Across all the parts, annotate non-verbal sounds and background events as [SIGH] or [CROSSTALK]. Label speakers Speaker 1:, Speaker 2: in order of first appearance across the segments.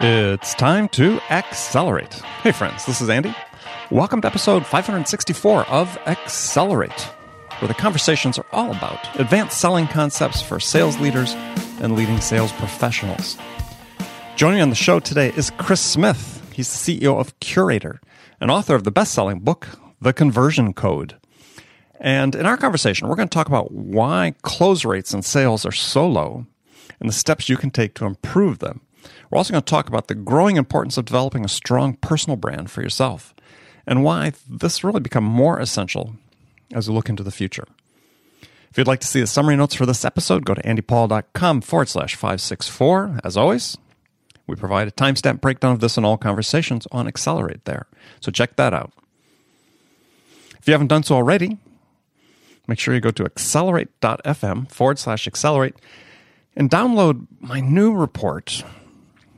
Speaker 1: It's time to accelerate. Hey, friends, this is Andy. Welcome to episode 564 of Accelerate, where the conversations are all about advanced selling concepts for sales leaders and leading sales professionals. Joining on the show today is Chris Smith. He's the CEO of Curaytor and author of the best selling book, The Conversion Code. And in our conversation, we're going to talk about why close rates in sales are so low and the steps you can take to improve them. We're also going to talk about the growing importance of developing a strong personal brand for yourself and why this really become more essential as we look into the future. If you'd like to see the summary notes for this episode, go to andypaul.com forward slash 564. As always, we provide a timestamp breakdown of this and all conversations on Accelerate there. So check that out. If you haven't done so already, make sure you go to accelerate.fm forward slash accelerate and download my new report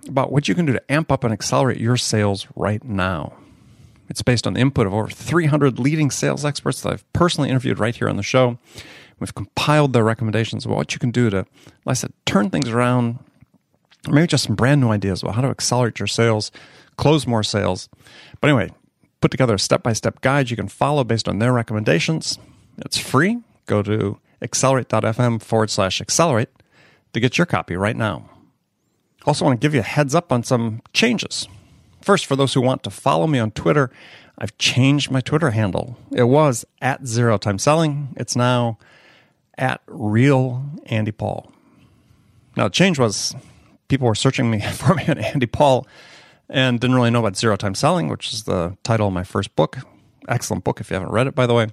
Speaker 1: about what you can do to amp up and accelerate your sales right now. It's based on the input of over 300 leading sales experts that I've personally interviewed right here on the show. We've compiled their recommendations about what you can do to, like I said, turn things around, maybe just some brand new ideas about how to accelerate your sales, close more sales. But anyway, put together a step by step guide you can follow based on their recommendations. It's free. Go to accelerate.fm forward slash accelerate to get your copy right now. Also, want to give you a heads up on some changes. First, for those who want to follow me on Twitter, I've changed my Twitter handle. It was at zero time selling. It's now at real Andy Paul. Now, the change was people were searching me [LAUGHS] for me on Andy Paul and didn't really know about zero time selling, which is the title of my first book. Excellent book if you haven't read it, by the way.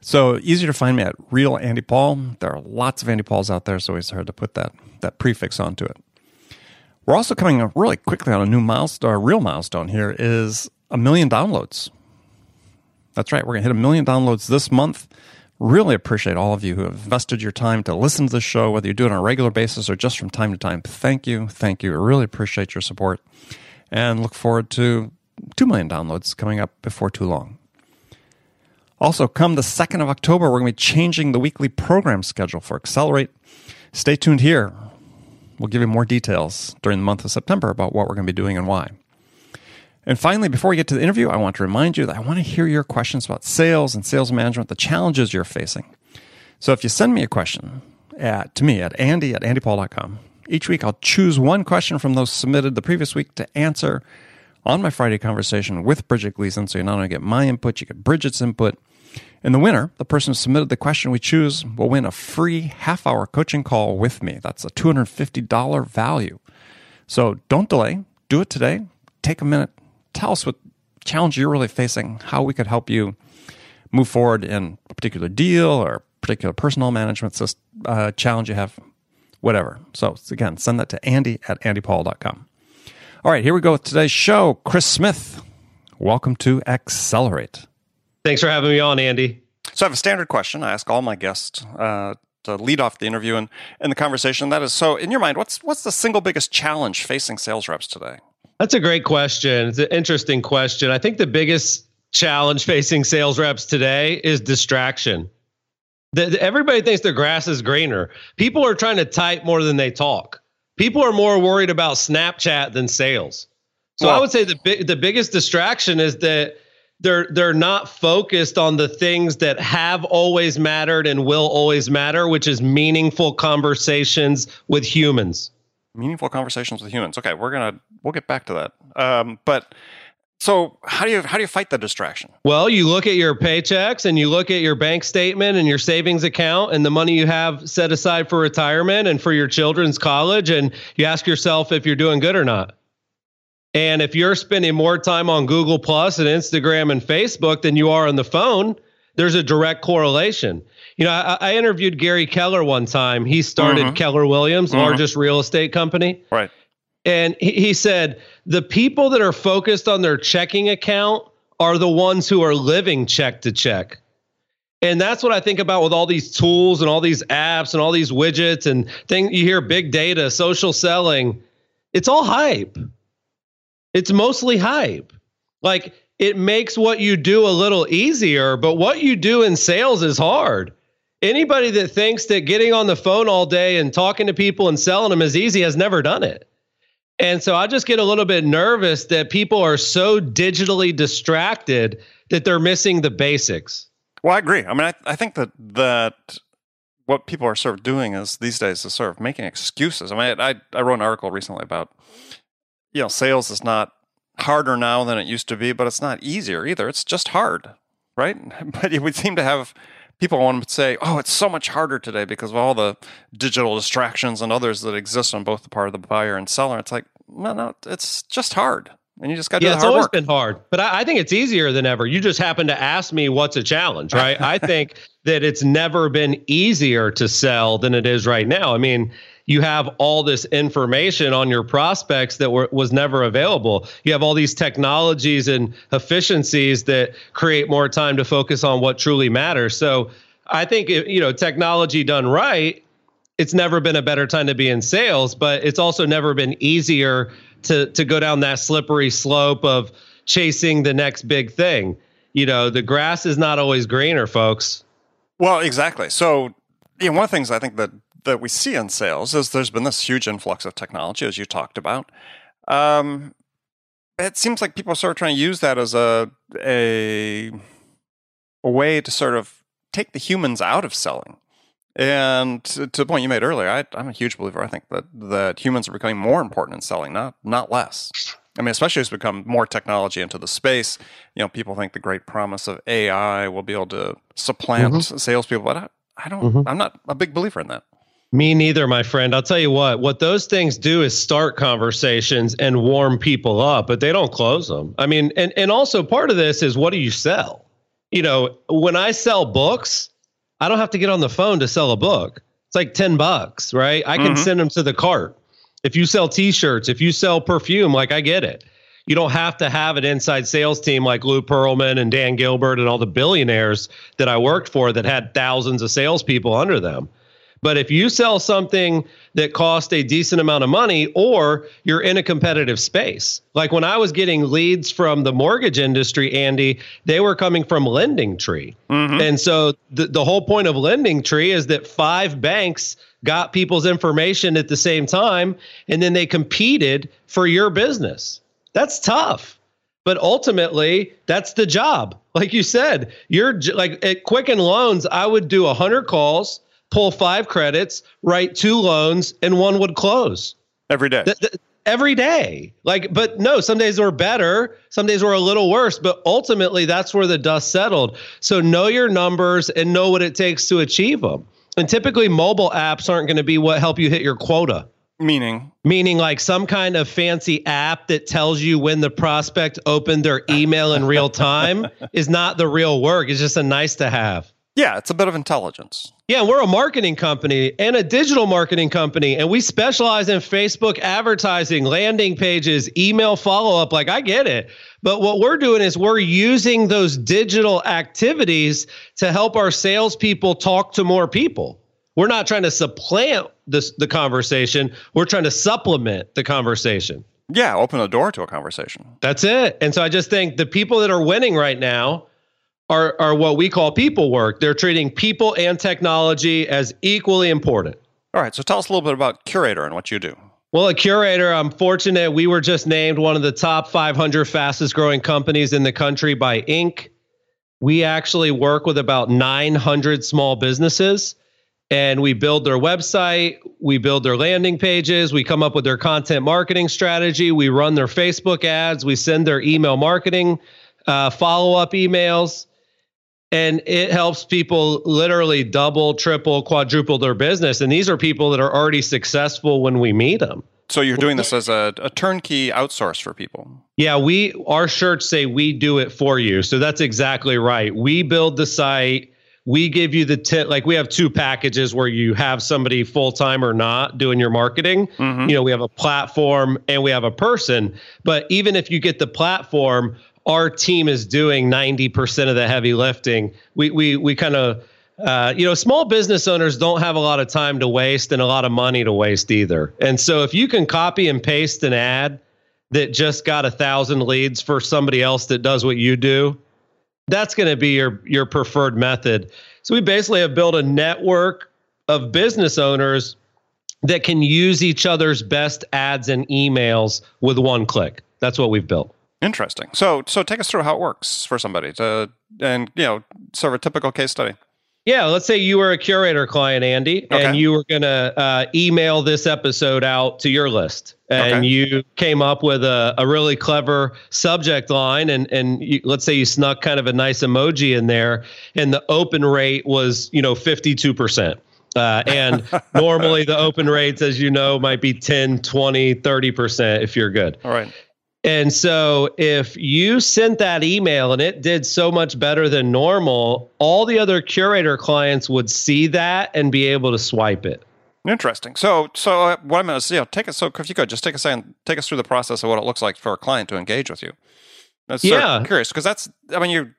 Speaker 1: So easier to find me at real Andy Paul. There are lots of Andy Pauls out there, so it's hard to put that that prefix onto it. We're also coming up really quickly on a new milestone, a real milestone here is a million downloads. That's right, we're going to hit a million downloads this month. Really appreciate all of you who have invested your time to listen to the show, whether you do it on a regular basis or just from time to time. Thank you. Thank you. I really appreciate your support and look forward to 2 million downloads coming up before too long. Also, come the 2nd of October, we're going to be changing the weekly program schedule for Accelerate. Stay tuned here We'll give you more details during the month of September about what we're going to be doing and why. And finally, before we get to the interview, I want to remind you that I want to hear your questions about sales and sales management, the challenges you're facing. So if you send me a question at, to me at andy at andypaul.com, each week I'll choose one question from those submitted the previous week to answer on my Friday conversation with Bridget Gleason. So you not only get my input, you get Bridget's input, and the winner, the person who submitted the question we choose, will win a free half hour coaching call with me. That's a $250 value. So don't delay. Do it today. Take a minute. Tell us what challenge you're really facing, how we could help you move forward in a particular deal or particular personal management uh, challenge you have, whatever. So again, send that to andy at andypaul.com. All right, here we go with today's show. Chris Smith, welcome to Accelerate.
Speaker 2: Thanks for having me on, Andy.
Speaker 1: So I have a standard question I ask all my guests uh, to lead off the interview and, and the conversation. That is, so in your mind, what's what's the single biggest challenge facing sales reps today?
Speaker 2: That's a great question. It's an interesting question. I think the biggest challenge facing sales reps today is distraction. The, the, everybody thinks their grass is greener. People are trying to type more than they talk. People are more worried about Snapchat than sales. So well, I would say the the biggest distraction is that they're they're not focused on the things that have always mattered and will always matter, which is meaningful conversations with humans.
Speaker 1: Meaningful conversations with humans. Okay, we're gonna we'll get back to that. Um, but so how do you how do you fight the distraction?
Speaker 2: Well, you look at your paychecks and you look at your bank statement and your savings account and the money you have set aside for retirement and for your children's college, and you ask yourself if you're doing good or not. And if you're spending more time on Google Plus and Instagram and Facebook than you are on the phone, there's a direct correlation. You know, I, I interviewed Gary Keller one time. He started mm-hmm. Keller Williams, mm-hmm. largest real estate company.
Speaker 1: Right.
Speaker 2: And he, he said the people that are focused on their checking account are the ones who are living check to check. And that's what I think about with all these tools and all these apps and all these widgets and things. You hear big data, social selling. It's all hype. It's mostly hype. Like it makes what you do a little easier, but what you do in sales is hard. Anybody that thinks that getting on the phone all day and talking to people and selling them is easy has never done it. And so I just get a little bit nervous that people are so digitally distracted that they're missing the basics.
Speaker 1: Well, I agree. I mean, I, I think that that what people are sort of doing is these days is sort of making excuses. I mean, I, I wrote an article recently about you know sales is not harder now than it used to be, but it's not easier either. It's just hard, right? [LAUGHS] But we seem to have people want to say, "Oh, it's so much harder today because of all the digital distractions and others that exist on both the part of the buyer and seller." It's like, no, no, it's just hard, and you just got to.
Speaker 2: Yeah, it's always
Speaker 1: work.
Speaker 2: been hard, but I, I think it's easier than ever. You just happen to ask me what's a challenge, right? [LAUGHS] I think that it's never been easier to sell than it is right now. I mean, you have all this information on your prospects that were, was never available. You have all these technologies and efficiencies that create more time to focus on what truly matters. So I think you know technology done right. It's never been a better time to be in sales, but it's also never been easier to to go down that slippery slope of chasing the next big thing. You know, the grass is not always greener, folks.
Speaker 1: Well, exactly. So, you know, one of the things I think that that we see in sales is there's been this huge influx of technology, as you talked about. Um, it seems like people are sort of trying to use that as a a a way to sort of take the humans out of selling. And to, the point you made earlier, I, I'm a huge believer. I think that that humans are becoming more important in selling, not not less. I mean, especially as we become more technology into the space. You know, people think the great promise of AI will be able to supplant
Speaker 2: Mm-hmm.
Speaker 1: salespeople, but I, I don't. I'm not a big believer in that.
Speaker 2: Me neither, my friend. I'll tell you what, what those things do is start conversations and warm people up, but they don't close them. I mean, and, and also part of this is what do you sell? You know, when I sell books, I don't have to get on the phone to sell a book. It's like 10 bucks, right? I can
Speaker 1: Mhm.
Speaker 2: send them to the cart. If you sell t-shirts, if you sell perfume, like I get it. You don't have to have an inside sales team like Lou Pearlman and Dan Gilbert and all the billionaires that I worked for that had thousands of salespeople under them. But if you sell something that cost a decent amount of money or you're in a competitive space, like when I was getting leads from the mortgage industry, Andy, they were coming from LendingTree.
Speaker 1: Mhm.
Speaker 2: And so the, the whole point of LendingTree is that five banks got people's information at the same time and then they competed for your business. That's tough. But ultimately, that's the job. Like you said, you're like at Quicken Loans, I would do 100 calls, pull five credits, write two loans, and one would close
Speaker 1: Every day.
Speaker 2: th- th- every day. Like, but no, some days were better, some days were a little worse, but ultimately that's where the dust settled. So know your numbers and know what it takes to achieve them. And typically, mobile apps aren't going to be what help you hit your quota.
Speaker 1: Meaning,
Speaker 2: Meaning, like some kind of fancy app that tells you when the prospect opened their email in real time [LAUGHS] is not the real work. It's just a nice to have.
Speaker 1: Yeah, it's a bit of intelligence.
Speaker 2: Yeah, we're a marketing company and a digital marketing company, and we specialize in Facebook advertising, landing pages, email follow up. Like, I get it. But what we're doing is we're using those digital activities to help our salespeople talk to more people. We're not trying to supplant this, the conversation, we're trying to supplement the conversation.
Speaker 1: Yeah, open a door to a conversation.
Speaker 2: That's it. And so I just think the people that are winning right now are, are what we call people work. They're treating people and technology as equally important.
Speaker 1: All right, so tell us a little bit about Curaytor and what you do.
Speaker 2: Well, a Curaytor, I'm fortunate we were just named one of the top 500 fastest growing companies in the country by Inc. We actually work with about 900 small businesses and we build their website, we build their landing pages, we come up with their content marketing strategy, we run their Facebook ads, we send their email marketing uh, follow up emails. And it helps people literally double, triple, quadruple their business. And these are people that are already successful when we meet them.
Speaker 1: So you're doing this as a, a turnkey outsource for people.
Speaker 2: Yeah, we our shirts say we do it for you. So that's exactly right. We build the site. We give you the tip. Like we have two packages where you have somebody full time or not doing your marketing.
Speaker 1: Mhm.
Speaker 2: You know, we have a platform and we have a person. But even if you get the platform, our team is doing 90% of the heavy lifting. We we we kind of uh, you know, small business owners don't have a lot of time to waste and a lot of money to waste either. And so if you can copy and paste an ad that just got a thousand leads for somebody else that does what you do, that's going to be your your preferred method. So we basically have built a network of business owners that can use each other's best ads and emails with one click. That's what we've built.
Speaker 1: Interesting. So, so take us through how it works for somebody to, and you know, sort of a typical case study.
Speaker 2: Yeah, let's say you were a Curaytor client, Andy, okay. and you were going to uh, email this episode out to your list, and okay. you came up with a, a really clever subject line, and and you, let's say you snuck kind of a nice emoji in there, and the open rate was you know fifty two percent. Uh, and [LAUGHS] normally the open rates, as you know, might be 10, 20, 30% if you're good.
Speaker 1: All right.
Speaker 2: And so if you sent that email and it did so much better than normal, all the other Curaytor clients would see that and be able to swipe it.
Speaker 1: Interesting. So, so uh, what I'm going to say, you know, take it. So, if you could just take a second, take us through the process of what it looks like for a client to engage with you. That's yeah, curious because that's. I mean, you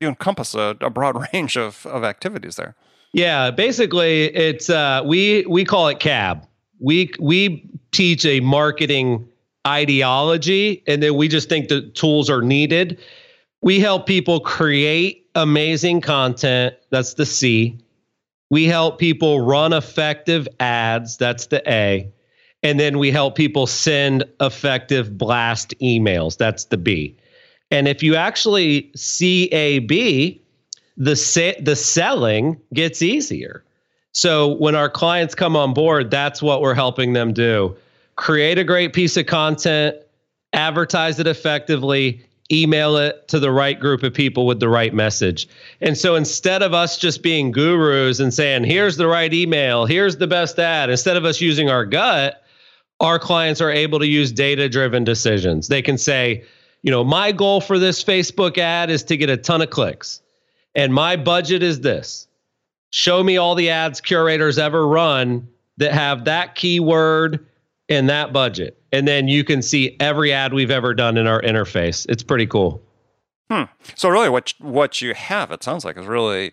Speaker 1: you encompass a, a broad [LAUGHS] range of of activities there.
Speaker 2: Yeah, basically, it's uh, we we call it CAB. We we teach a marketing ideology and then we just think the tools are needed. We help people create amazing content. That's the C. We help people run effective ads. That's the A. And then we help people send effective blast emails. That's the B. And if you actually CAB, the sa- the selling gets easier. So when our clients come on board, that's what we're helping them do create a great piece of content, advertise it effectively, email it to the right group of people with the right message. And so instead of us just being gurus and saying, here's the right email, here's the best ad, instead of us using our gut, our clients are able to use data driven decisions. They can say, you know, my goal for this Facebook ad is to get a ton of clicks, and my budget is this. Show me all the ads Curaytors ever run that have that keyword in that budget. And then you can see every ad we've ever done in our interface. It's pretty cool.
Speaker 1: Hmm. So really what what you have it sounds like is really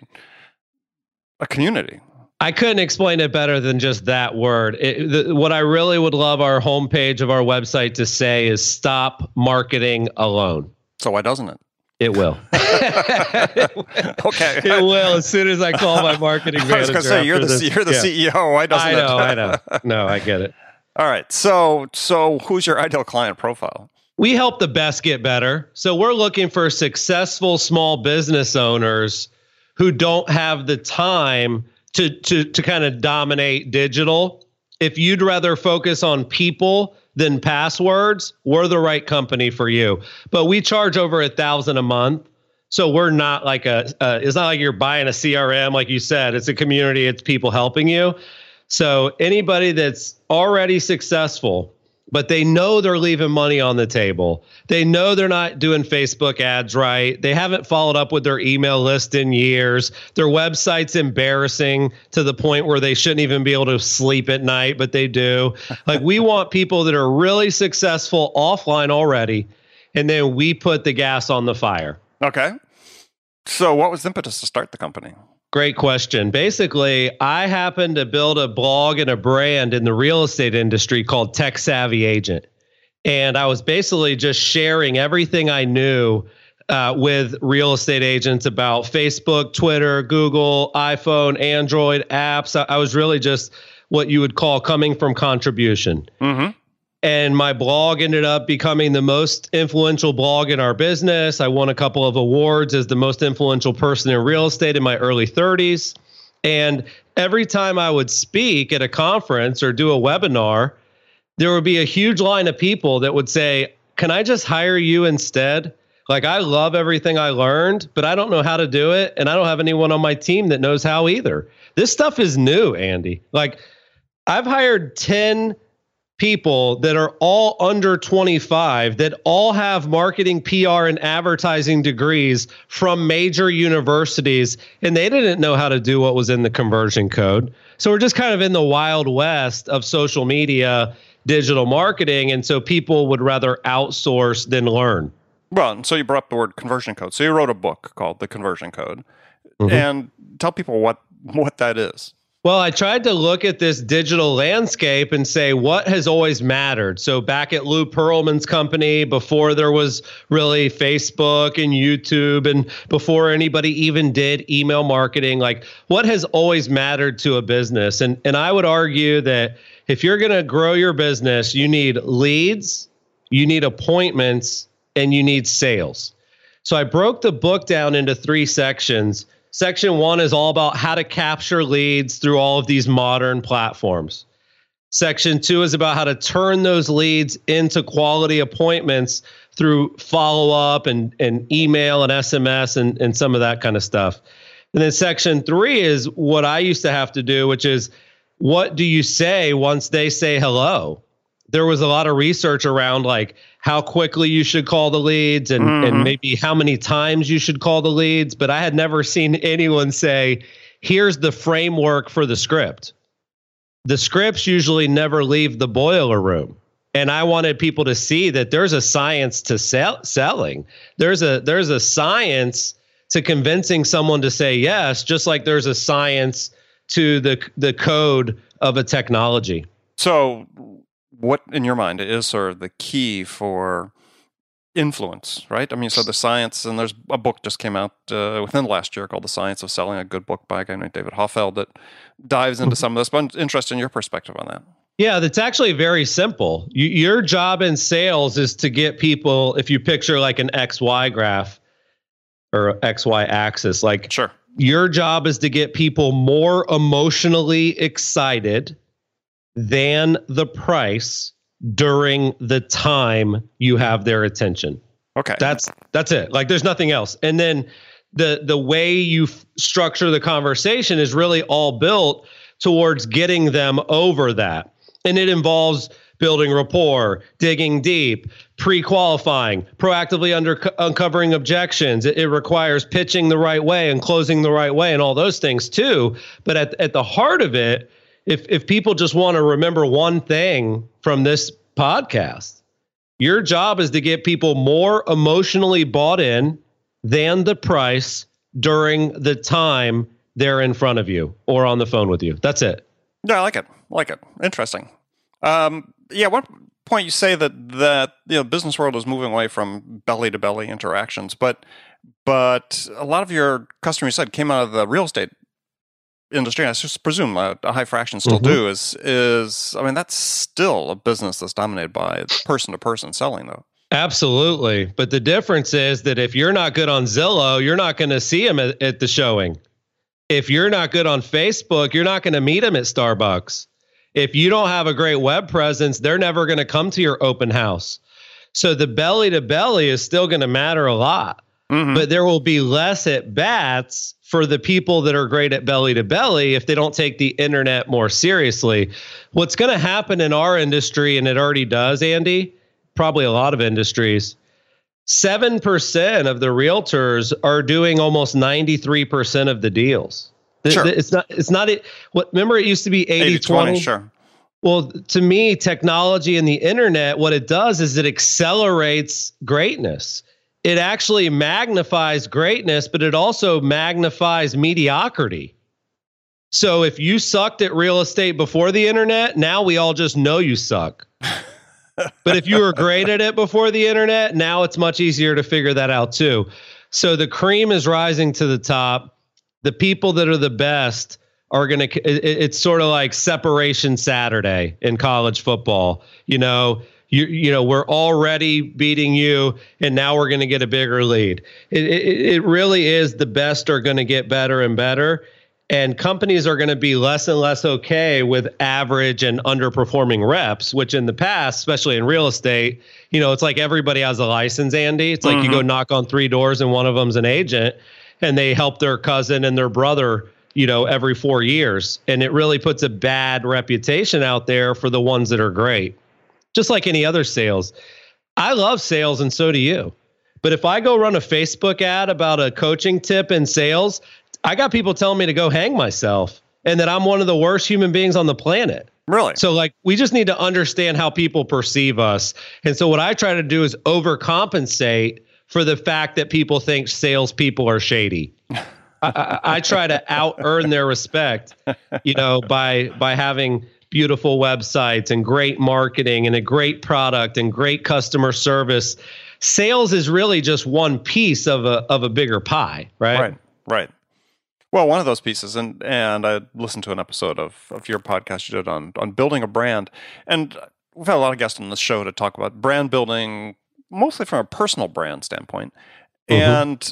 Speaker 1: a community.
Speaker 2: I couldn't explain it better than just that word. It, the, what I really would love our homepage of our website to say is stop marketing alone.
Speaker 1: So why doesn't it?
Speaker 2: It will. [LAUGHS] [LAUGHS]
Speaker 1: okay.
Speaker 2: It will as soon as I call my marketing manager. [LAUGHS] I was going to
Speaker 1: say you're the you're the yeah. CEO. Why doesn't
Speaker 2: I know, it? I know. No, I get it.
Speaker 1: All right. So so who's your ideal client profile?
Speaker 2: We help the best get better. So we're looking for successful small business owners who don't have the time to to to kind of dominate digital. If you'd rather focus on people than passwords, we're the right company for you. But we charge over a thousand a month. So we're not like a, uh, it's not like you're buying a CRM, like you said. It's a community, it's people helping you. So anybody that's already successful, but they know they're leaving money on the table. They know they're not doing Facebook ads right. They haven't followed up with their email list in years. Their website's embarrassing to the point where they shouldn't even be able to sleep at night, but they do. [LAUGHS] like we want people that are really successful offline already, and then we put the gas on the fire.
Speaker 1: Okay. So what was the impetus to start the company?
Speaker 2: Great question. Basically, I happened to build a blog and a brand in the real estate industry called Tech Savvy Agent. And I was basically just sharing everything I knew uh, with real estate agents about Facebook, Twitter, Google, iPhone, Android apps. I, I was really just what you would call coming from contribution. Mm-hmm and my blog ended up becoming the most influential blog in our business. I won a couple of awards as the most influential person in real estate in my early 30s. And every time I would speak at a conference or do a webinar, there would be a huge line of people that would say, Can I just hire you instead? Like, I love everything I learned, but I don't know how to do it. And I don't have anyone on my team that knows how either. This stuff is new, Andy. Like, I've hired 10 people that are all under 25 that all have marketing, PR, and advertising degrees from major universities, and they didn't know how to do what was in the conversion code. So we're just kind of in the wild west of social media, digital marketing, and so people would rather outsource than learn.
Speaker 1: Well, so you brought up the word conversion code. So you wrote a book called The Conversion Code, mm-hmm. and tell people what what that is.
Speaker 2: Well, I tried to look at this digital landscape and say what has always mattered. So back at Lou Pearlman's company, before there was really Facebook and YouTube, and before anybody even did email marketing, like what has always mattered to a business? And and I would argue that if you're going to grow your business, you need leads, you need appointments, and you need sales. So I broke the book down into three sections Section one is all about how to capture leads through all of these modern platforms. Section two is about how to turn those leads into quality appointments through follow up and, and email and SMS and, and some of that kind of stuff. And then section three is what I used to have to do, which is what do you say once they say hello? There was a lot of research around like how quickly you should call the leads and, mm-hmm. and maybe how many times you should call the leads. But I had never seen anyone say, here's the framework for the script. The scripts usually never leave the boiler room. And I wanted people to see that there's a science to sell, selling. There's a there's a science to convincing someone to say yes, just like there's a science to the the code of a technology.
Speaker 1: So what in your mind is sort of the key for influence, right? I mean, so the science, and there's a book just came out uh, within the last year called The Science of Selling, a good book by a guy named David Hoffeld that dives into mm-hmm. some of this. But I'm interested in your perspective on that.
Speaker 2: Yeah, that's actually very simple. You, your job in sales is to get people, if you picture like an XY graph or XY axis, like
Speaker 1: sure.
Speaker 2: your job is to get people more emotionally excited than the price during the time you have their attention.
Speaker 1: Okay.
Speaker 2: That's that's it. Like there's nothing else. And then the the way you f- structure the conversation is really all built towards getting them over that. And it involves building rapport, digging deep, pre-qualifying, proactively under uncovering objections. It, it, requires pitching the right way and closing the right way and all those things too. But at at the heart of it if if people just want to remember one thing from this podcast, your job is to get people more emotionally bought in than the price during the time they're in front of you or on the phone with you. That's it.
Speaker 1: Yeah, I like it. I like it. Interesting. Um, yeah, one point you say that that you know business world is moving away from belly to belly interactions, but but a lot of your customers you said came out of the real estate industry, I just presume a, a high fraction still mm-hmm. do, is is I mean that's still a business that's dominated by person to person selling though.
Speaker 2: Absolutely, but the difference is that if you're not good on Zillow, you're not going to see them at, at the showing. If you're not good on Facebook, you're not going to meet them at Starbucks. If you don't have a great web presence, they're never going to come to your open house. So the belly to belly is still going to matter a lot. Mm-hmm. But there will be less at bats for the people that are great at belly to belly if they don't take the internet more seriously. What's going to happen in our industry, and it already does, Andy, probably a lot of industries, 7% of the realtors are doing almost 93% of the deals.
Speaker 1: Sure.
Speaker 2: It's not, it's not, it, what, remember it used to be 80, 20?
Speaker 1: 20? Sure.
Speaker 2: Well, to me, technology and the internet, what it does is it accelerates greatness it actually magnifies greatness, but it also magnifies mediocrity. So if you sucked at real estate before the internet, now we all just know you suck. [LAUGHS] but if you were great at it before the internet, now it's much easier to figure that out too. So the cream is rising to the top. The people that are the best are going to, it's sort of like separation Saturday in college football. You know, you you know we're already beating you and now we're going to get a bigger lead it, it, it really is the best are going to get better and better and companies are going to be less and less okay with average and underperforming reps which in the past especially in real estate you know it's like everybody has a license andy it's like mm-hmm. you go mm-hmm. knock on three doors and one of them's an agent and they help their cousin and their brother you know every 4 years and it really puts a bad reputation out there for the ones that are great just like any other sales. I love sales and so do you. But if I go run a Facebook ad about a coaching tip in sales, I got people telling me to go hang myself and that I'm one of the worst human beings on the planet.
Speaker 1: Really?
Speaker 2: So, like, we just need to understand how people perceive us. And so, what I try to do is overcompensate for the fact that people think salespeople are shady. I, I, I try to out earn their respect, you know, by by having beautiful websites and great marketing and a great product and great customer service. Sales is really just one piece of a of a bigger pie, right?
Speaker 1: Right. Right. Well, one of those pieces, and and I listened to an episode of, of your podcast you did on on building a brand, and we've had a lot of guests on the show to talk about brand building, mostly from a personal brand standpoint. Mm-hmm. And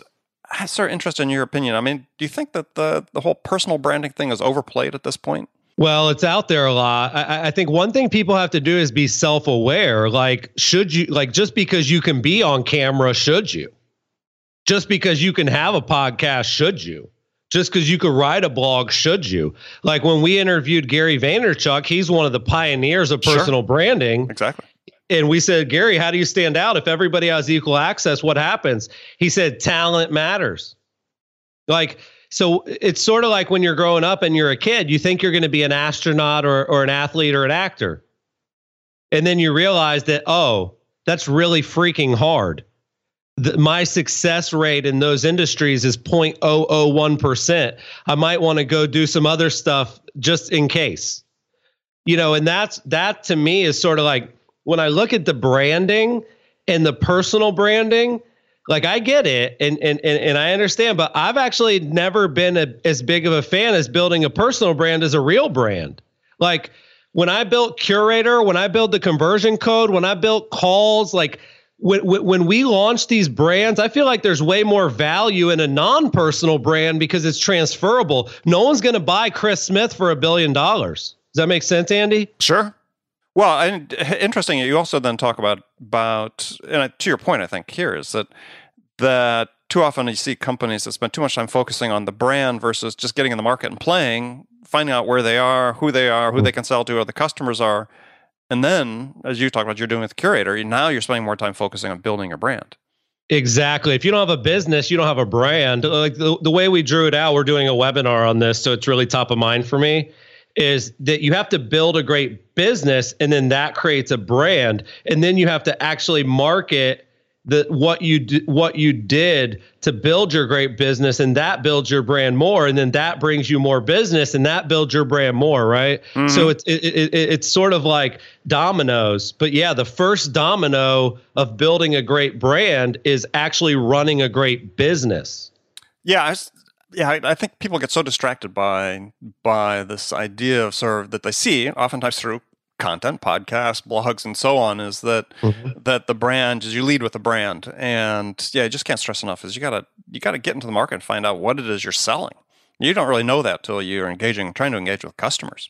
Speaker 1: I sort of interested in your opinion. I mean, do you think that the the whole personal branding thing is overplayed at this point?
Speaker 2: Well, it's out there a lot. I, I, think one thing people have to do is be self aware. Like, should you, like, just because you can be on camera, should you? Just because you can have a podcast, should you? Just because you could write a blog, should you? Like when we interviewed Gary Vaynerchuk, he's one of the pioneers of personal sure. branding.
Speaker 1: Exactly.
Speaker 2: And we said, Gary, how do you stand out? If everybody has equal access, what happens? He said, talent matters. Like, so it's sort of like when you're growing up and you're a kid, you think you're going to be an astronaut or, or an athlete or an actor. And then you realize that, oh, that's really freaking hard the, my success rate in those industries is 0.001%. I might want to go do some other stuff just in case. You know, and that's that to me is sort of like when I look at the branding and the personal branding, like I get it and and and, and I understand, but I've actually never been a, as big of a fan as building a personal brand as a real brand. Like when I built Curaytor, when I built the conversion code, when I built calls, like when, when we launch these brands, I feel like there's way more value in a non-personal brand because it's transferable. No one's going to buy Chris Smith for a billion dollars. Does that make sense, Andy?
Speaker 1: Sure. Well, and eh, interesting. You also then talk about about, and to your point, I think here is that that too often you see companies that spend too much time focusing on the brand versus just getting in the market and playing, finding out where they are, who they are, who they can sell to, who the customers are, and then, as you talked about, you're doing with Curaytor. Now you're spending more time focusing on building your brand.
Speaker 2: Exactly. If you don't have a business, you don't have a brand. Like the, the way we drew it out, we're doing a webinar on this, so it's really top of mind for me. Is that you have to build a great business, and then that creates a brand, and then you have to actually market the what you what you did to build your great business and that builds your brand more and then that brings you more business and that builds your brand more right mm-hmm. so it's it, it, it's sort of like dominoes but yeah the first domino of building a great brand is actually running a great business
Speaker 1: yeah I, yeah I, I think people get so distracted by by this idea of sort of that they see oftentimes through content, podcasts, blogs, and so on is that mm-hmm. that the brand is you lead with the brand, and yeah, you just can't stress enough is you gotta you gotta get into the market and find out what it is you're selling. You don't really know that till you're engaging, trying to engage with customers.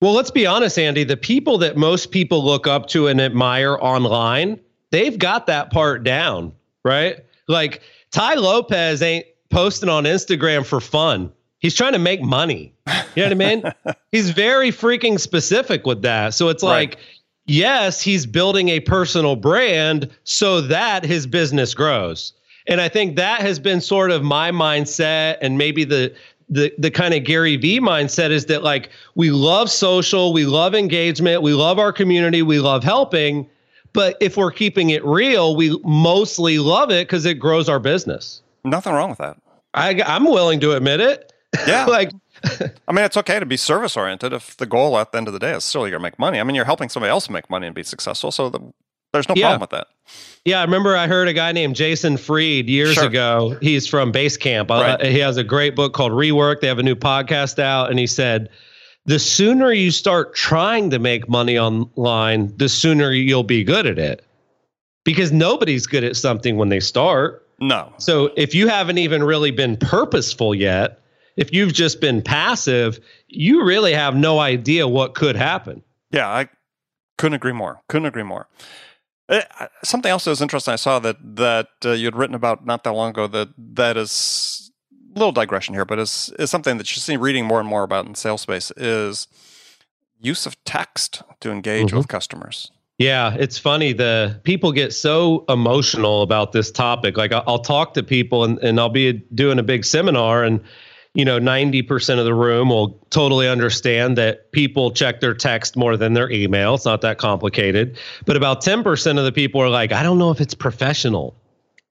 Speaker 2: Well, let's be honest, Andy. The people that most people look up to and admire online, they've got that part down, right? Like Tai Lopez ain't posting on Instagram for fun. He's trying to make money. You know what I mean? [LAUGHS] he's very freaking specific with that. So it's like, right. yes, he's building a personal brand so that his business grows. And I think that has been sort of my mindset and maybe the the the kind of Gary V mindset is that like we love social, we love engagement, we love our community, we love helping, but if we're keeping it real, we mostly love it because it grows our business.
Speaker 1: Nothing wrong with that.
Speaker 2: I, I'm willing to admit it.
Speaker 1: Yeah. [LAUGHS] like I mean, it's okay to be service oriented if the goal at the end of the day is still you're to make money. I mean, you're helping somebody else make money and be successful. So the, there's no yeah. problem with that.
Speaker 2: Yeah, I remember I heard a guy named Jason Fried years sure. ago. He's from Basecamp. Uh, right. Uh, he has a great book called Rework. They have a new podcast out, and he said, the sooner you start trying to make money online, the sooner you'll be good at it. Because nobody's good at something when they start.
Speaker 1: No.
Speaker 2: So if you haven't even really been purposeful yet, if you've just been passive, you really have no idea what could happen.
Speaker 1: Yeah, I couldn't agree more. Couldn't agree more. Uh, something else that was interesting. I saw that that uh, you had written about not that long ago. That that is a little digression here, but is is something that you see reading more and more about in sales space is use of text to engage mm-hmm. with customers.
Speaker 2: Yeah, it's funny. The people get so emotional about this topic. Like I'll, talk to people and, and I'll be doing a big seminar and you know 90% of the room will totally understand that people check their text more than their email it's not that complicated but about 10% of the people are like i don't know if it's professional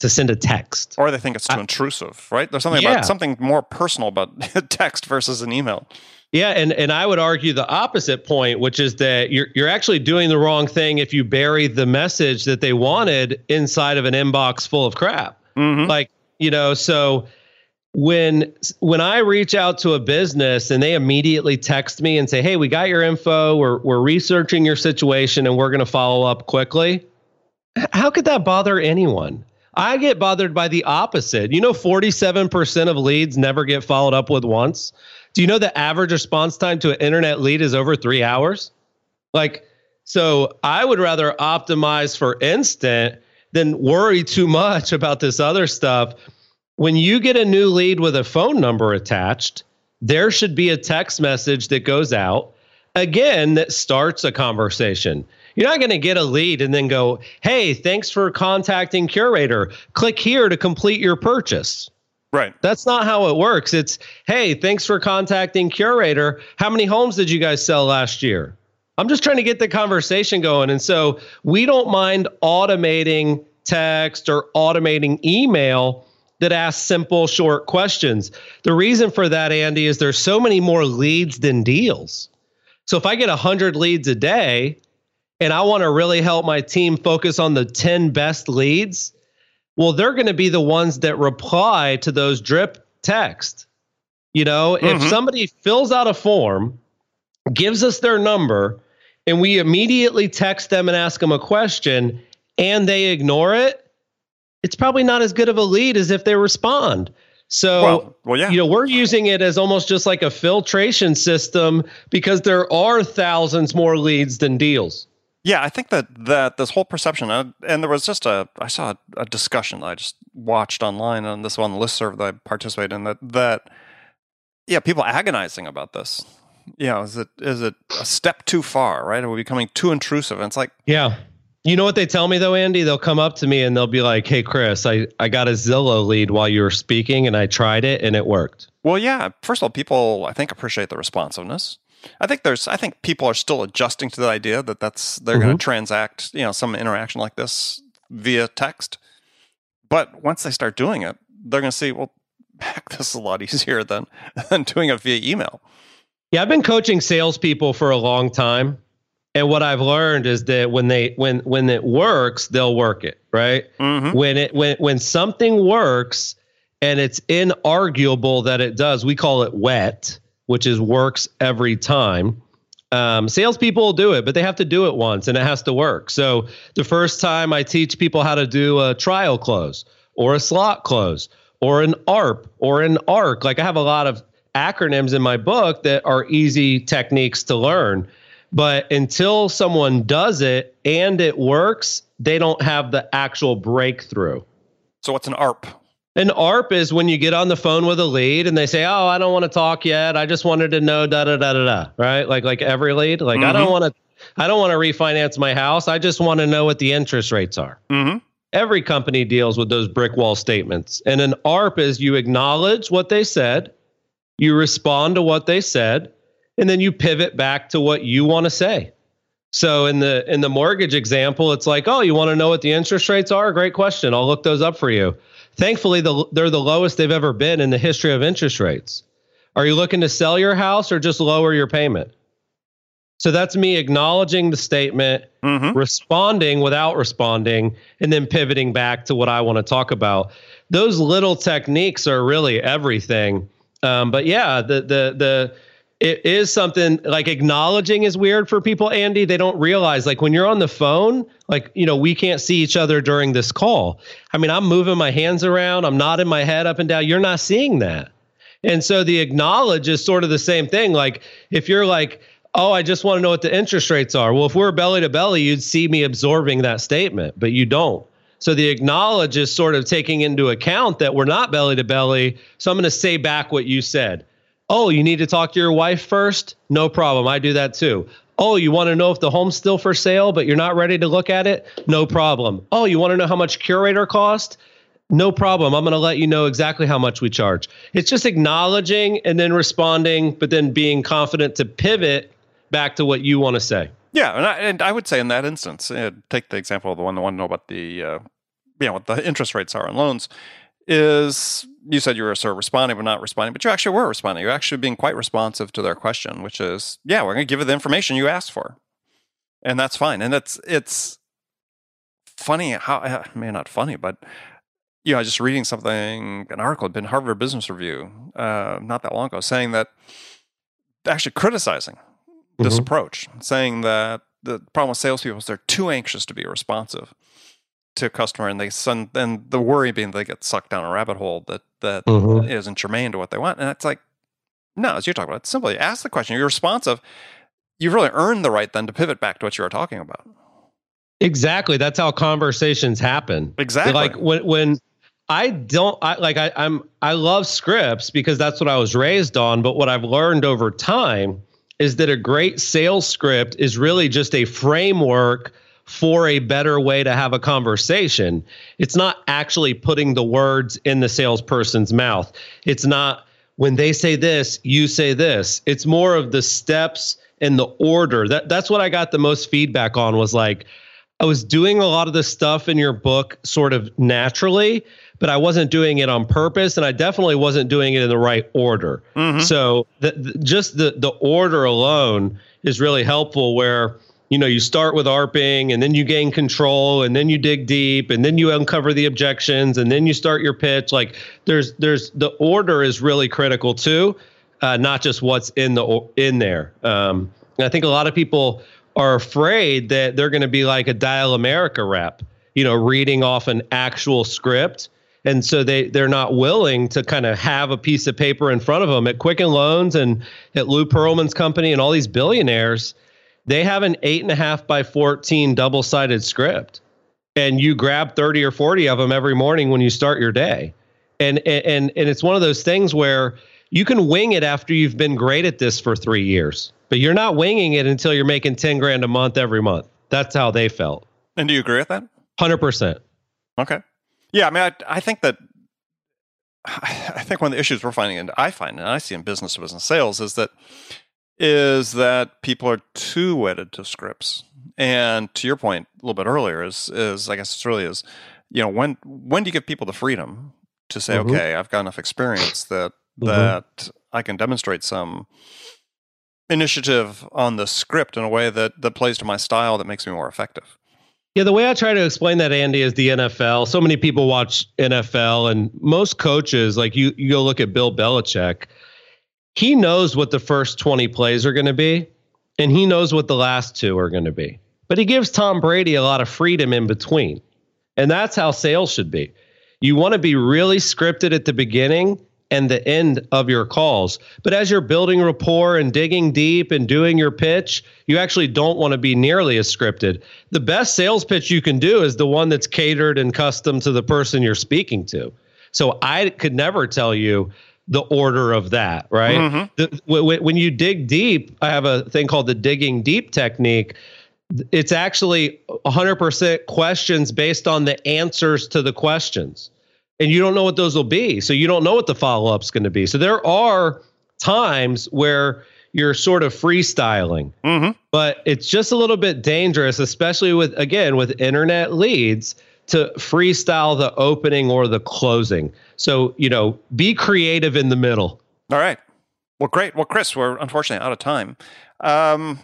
Speaker 2: to send a text.
Speaker 1: Or they think it's too I, intrusive, right? There's something yeah. about something more personal about [LAUGHS] text versus an email.
Speaker 2: Yeah, and and I would argue the opposite point, which is that you're you're actually doing the wrong thing if you bury the message that they wanted inside of an inbox full of crap. Mm-hmm. Like, you know, so when when I reach out to a business and they immediately text me and say, "Hey, we got your info. We're we're researching your situation and we're going to follow up quickly." How could that bother anyone? I get bothered by the opposite. You know, 47% of leads never get followed up with once. Do you know the average response time to an internet lead is over three hours? Like, so I would rather optimize for instant than worry too much [LAUGHS] about this other stuff. When you get a new lead with a phone number attached, there should be a text message that goes out again that starts a conversation. You're not going to get a lead and then go, hey, thanks for contacting Curaytor. Click here to complete your purchase.
Speaker 1: Right.
Speaker 2: That's not how it works. It's, hey, thanks for contacting Curaytor. How many homes did you guys sell last year? I'm just trying to get the conversation going. And so we don't mind automating text or automating email that asks simple, short questions. The reason for that, Andy, is there's so many more leads than deals. So if I get 100 leads a day and I want to really help my team focus on the 10 best leads, well, they're going to be the ones that reply to those drip text. You know, mm-hmm. if somebody fills out a form, gives us their number, and we immediately text them and ask them a question and they ignore it, it's probably not as good of a lead as if they respond. So, well, well, yeah. you know, we're using it as almost just like a filtration system because there are thousands more leads than deals.
Speaker 1: Yeah, I think that that this whole perception, uh, and there was just a, I saw a, a discussion that I just watched online on this one listserv that I participated in that that, yeah, people agonizing about this. You know, is it is it a step too far? Right? Are we becoming too intrusive? And it's like,
Speaker 2: yeah, you know what they tell me though, Andy? They'll come up to me and they'll be like, "Hey, Chris, I I got a Zillow lead while you were speaking, and I tried it and it worked."
Speaker 1: Well, yeah. First of all, people I think appreciate the responsiveness. I think there's I think people are still adjusting to the idea that that's they're mm-hmm. going to transact you know some interaction like this via text. But once they start doing it, they're going to see well, [LAUGHS] heck, this is a lot easier than [LAUGHS] than doing it via email.
Speaker 2: Yeah, I've been coaching salespeople for a long time, and what I've learned is that when they when when it works, they'll work it right. Mm-hmm. When it when when something works and it's inarguable that it does, we call it wet which is works every time. Um, salespeople do it, but they have to do it once and it has to work. So the first time I teach people how to do a trial close or a slot close or an ARP or an ARC, like I have a lot of acronyms in my book that are easy techniques to learn. But until someone does it and it works, they don't have the actual breakthrough.
Speaker 1: So, what's an ARP?
Speaker 2: An ARP is when you get on the phone with a lead and they say, "Oh, I don't want to talk yet. I just wanted to know da da da da da." Right? Like like every lead. Like mm-hmm. I don't mm-hmm. want to. I don't want to refinance my house. I just want to know what the interest rates are. Mm-hmm. Every company deals with those brick wall statements. And an ARP is you acknowledge what they said, you respond to what they said, and then you pivot back to what you want to say. So in the in the mortgage example, it's like, oh, you want to know what the interest rates are? Great question. I'll look those up for you. Thankfully, the, they're the lowest they've ever been in the history of interest rates. Are you looking to sell your house or just lower your payment? So that's me acknowledging the statement, mm-hmm. responding without responding, and then pivoting back to what I want to talk about. Those little techniques are really everything. Um, but yeah, the the the it is something like acknowledging is weird for people, Andy. They don't realize like when you're on the phone, like, you know, we can't see each other during this call. I mean, I'm moving my hands around, I'm nodding my head up and down. You're not seeing that. And so the acknowledge is sort of the same thing. Like if you're like, oh, I just want to know what the interest rates are. Well, if we're belly to belly, you'd see me absorbing that statement, but you don't. So the acknowledge is sort of taking into account that we're not belly to belly. So I'm going to say back what you said. Oh, you need to talk to your wife first? No problem. I do that too. Oh, you want to know if the home's still for sale, but you're not ready to look at it? No problem. Oh, you want to know how much Curaytor cost? No problem. I'm going to let you know exactly how much we charge. It's just acknowledging and then responding, but then being confident to pivot back to what you want to say.
Speaker 1: Yeah, and I, and I would say in that instance, uh, take the example of the one that want to know about the uh, you know what the interest rates are on loans is you said you were sort of responding but not responding, but you actually were responding. You're actually being quite responsive to their question, which is, yeah, we're going to give you the information you asked for, and that's fine. And it's it's funny how I mean not funny, but you know, I just reading something, an article had been Harvard Business Review uh, not that long ago, saying that actually criticizing this mm-hmm. approach, saying that the problem with salespeople is they're too anxious to be responsive to a customer, and they send, and the worry being they get sucked down a rabbit hole that that mm-hmm. not germane to what they want, and it's like, no, as you talk about, simply ask the question. You're responsive. You've really earned the right then to pivot back to what you were talking about.
Speaker 2: Exactly. That's how conversations happen.
Speaker 1: Exactly.
Speaker 2: Like when when I don't I like I, I'm I love scripts because that's what I was raised on. But what I've learned over time is that a great sales script is really just a framework for a better way to have a conversation. It's not actually putting the words in the salesperson's mouth. It's not when they say this, you say this. It's more of the steps and the order. That that's what I got the most feedback on was like I was doing a lot of the stuff in your book sort of naturally, but I wasn't doing it on purpose, and I definitely wasn't doing it in the right order. Mm-hmm. So the, the, just the the order alone is really helpful. Where you know you start with ARPing, and then you gain control, and then you dig deep, and then you uncover the objections, and then you start your pitch. Like there's there's the order is really critical too, uh, not just what's in the in there. Um, I think a lot of people are afraid that they're going to be like a DialAmerica rep, you know, reading off an actual script and so they they're not willing to kind of have a piece of paper in front of them at Quicken Loans and at Lou Pearlman's company and all these billionaires. They have an eight and a half by fourteen double sided script, and you grab thirty or forty of them every morning when you start your day, and and and it's one of those things where you can wing it after you've been great at this for three years, but you're not winging it until you're making ten grand a month every month. That's how they felt.
Speaker 1: And do you agree with that?
Speaker 2: Hundred percent.
Speaker 1: Okay. Yeah, I mean, I, I think that [SIGHS] I think one of the issues we're finding, and I find, and I see in business to business sales, is that is that people are too wedded to scripts. And to your point a little bit earlier, is is I guess it's really is, you know, when when do you give people the freedom to say, mm-hmm. okay, I've got enough experience that mm-hmm. that I can demonstrate some initiative on the script in a way that that plays to my style that makes me more effective.
Speaker 2: Yeah, the way I try to explain that, Andy, is the NFL. So many people watch NFL, and most coaches, like you, you go look at Bill Belichick. He knows what the first 20 plays are going to be, and he knows what the last two are going to be. But he gives Tom Brady a lot of freedom in between. And that's how sales should be. You want to be really scripted at the beginning and the end of your calls. But as you're building rapport and digging deep and doing your pitch, you actually don't want to be nearly as scripted. The best sales pitch you can do is the one that's catered and custom to the person you're speaking to. So I could never tell you the order of that, right? Mm-hmm. The, when you dig deep, I have a thing called the digging deep technique. It's actually 100% questions based on the answers to the questions and you don't know what those will be. So you don't know what the follow up's going to be. So there are times where you're sort of freestyling, mm-hmm. but it's just a little bit dangerous, especially with, again, with internet leads to freestyle the opening or the closing. So, you know, be creative in the middle.
Speaker 1: All right. Well, great. Well, Chris, we're unfortunately out of time. Um,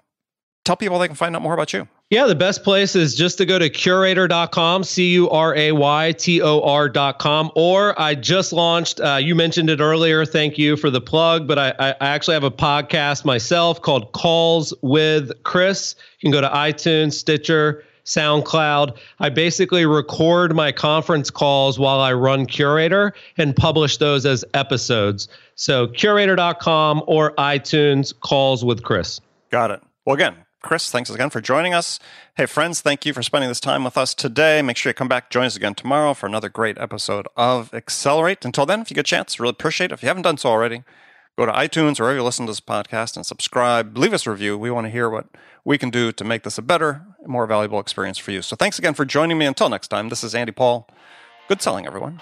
Speaker 1: tell people they can find out more about you.
Speaker 2: Yeah, the best place is just to go to curaytor.com, C U R A Y T O R.com. Or I just launched, uh, you mentioned it earlier. Thank you for the plug. But I, I actually have a podcast myself called Calls with Chris. You can go to iTunes, Stitcher, SoundCloud. I basically record my conference calls while I run Curaytor and publish those as episodes. So curaytor.com or iTunes, Calls with Chris.
Speaker 1: Got it. Well, again, Chris, thanks again for joining us. Hey, friends, thank you for spending this time with us today. Make sure you come back, join us again tomorrow for another great episode of Accelerate. Until then, if you get a chance, really appreciate it. If you haven't done so already, go to iTunes or wherever you listen to this podcast and subscribe. Leave us a review. We want to hear what we can do to make this a better, more valuable experience for you. So thanks again for joining me. Until next time, this is Andy Paul. Good selling, everyone.